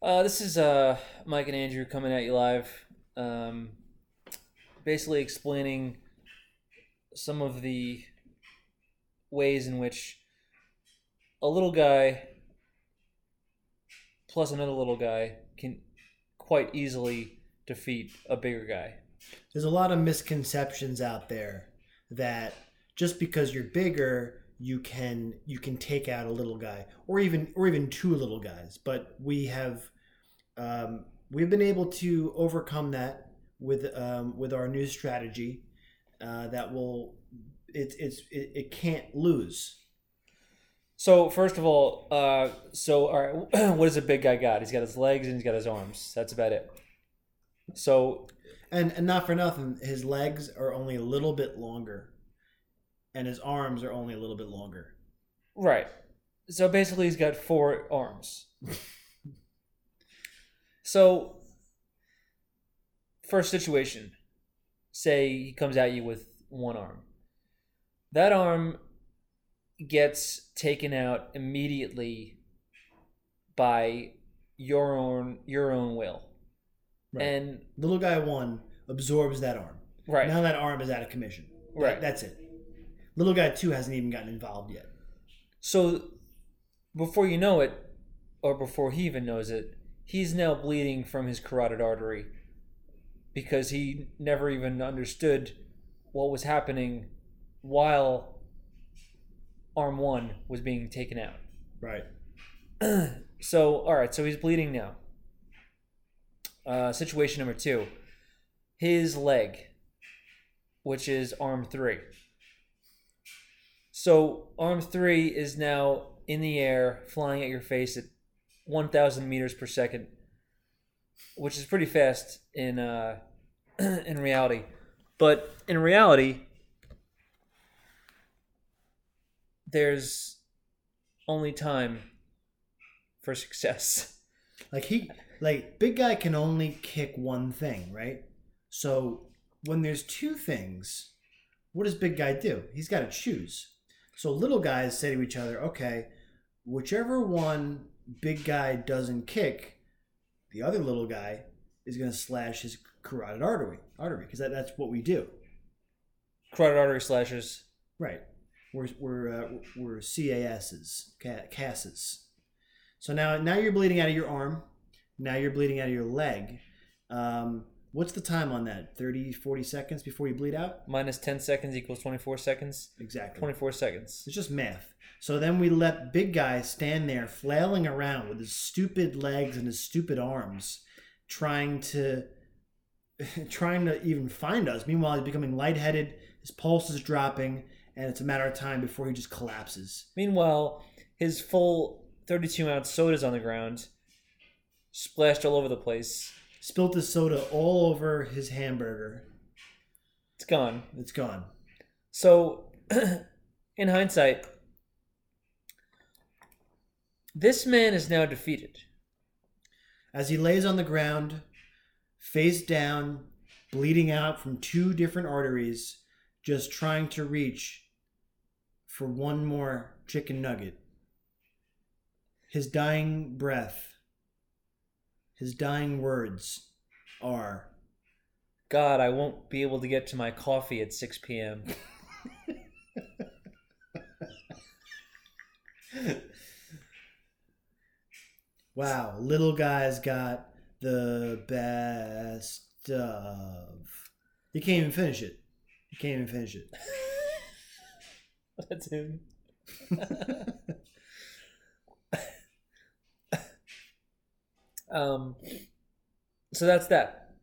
Uh, this is uh, Mike and Andrew coming at you live, um, basically explaining some of the ways in which a little guy plus another little guy can quite easily defeat a bigger guy. There's a lot of misconceptions out there that just because you're bigger, you can you can take out a little guy or even or even two little guys. But we have um, we've been able to overcome that with um, with our new strategy uh, that will it, it's it, it can't lose. So first of all, uh, so all right, what does a big guy got? He's got his legs and he's got his arms. That's about it. So And and not for nothing, his legs are only a little bit longer, and his arms are only a little bit longer. right. So basically, he's got four arms. so first situation, say he comes at you with one arm. That arm gets taken out immediately by your own your own will. Right. And Little guy one absorbs that arm. right. Now that arm is out of commission. That- Right. that's it. Little guy two hasn't even gotten involved yet. So before you know it, or before he even knows it, he's now bleeding from his carotid artery because he never even understood what was happening while arm one was being taken out. Right. So, all right, so he's bleeding now. Uh, situation number two his leg, which is arm three. So, arm three is now in the air, flying at your face at 1,000 meters per second, which is pretty fast in, uh, in reality. But in reality, there's only time for success. Like he like big guy can only kick one thing, right? So when there's two things, what does big guy do? He's got to choose. So little guys say to each other, okay, whichever one big guy doesn't kick, the other little guy is going to slash his carotid artery, artery, because that, that's what we do. Carotid artery slashes. Right. We're we're uh, we're CASs, CASs. So now now you're bleeding out of your arm. Now you're bleeding out of your leg. Um, what's the time on that? 30, 40 seconds before you bleed out? Minus 10 seconds equals 24 seconds. Exactly. 24 seconds. It's just math. So then we let big guy stand there flailing around with his stupid legs and his stupid arms, trying to trying to even find us. Meanwhile, he's becoming lightheaded. His pulse is dropping, and it's a matter of time before he just collapses. Meanwhile, his full 32 ounce soda's on the ground, splashed all over the place. Spilt his soda all over his hamburger. It's gone. It's gone. So, in hindsight, this man is now defeated. As he lays on the ground, face down, bleeding out from two different arteries, just trying to reach for one more chicken nugget. His dying breath, his dying words are God, I won't be able to get to my coffee at 6 p.m. Wow, little guy's got the best of. You can't even finish it. You can't even finish it. That's him. um, so that's that.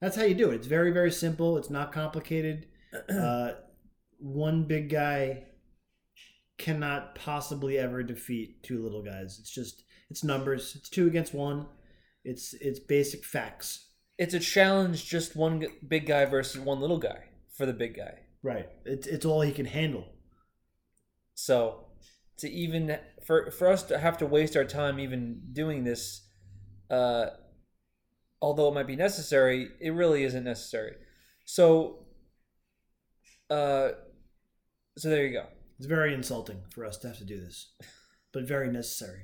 That's how you do it. It's very, very simple. It's not complicated. Uh, one big guy cannot possibly ever defeat two little guys. It's just it's numbers. It's two against one. It's it's basic facts. It's a challenge, just one big guy versus one little guy for the big guy. Right. It's it's all he can handle. So to even for for us to have to waste our time even doing this, uh, although it might be necessary, it really isn't necessary. So, uh, so there you go. It's very insulting for us to have to do this, but very necessary.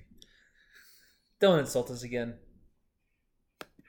Don't insult us again.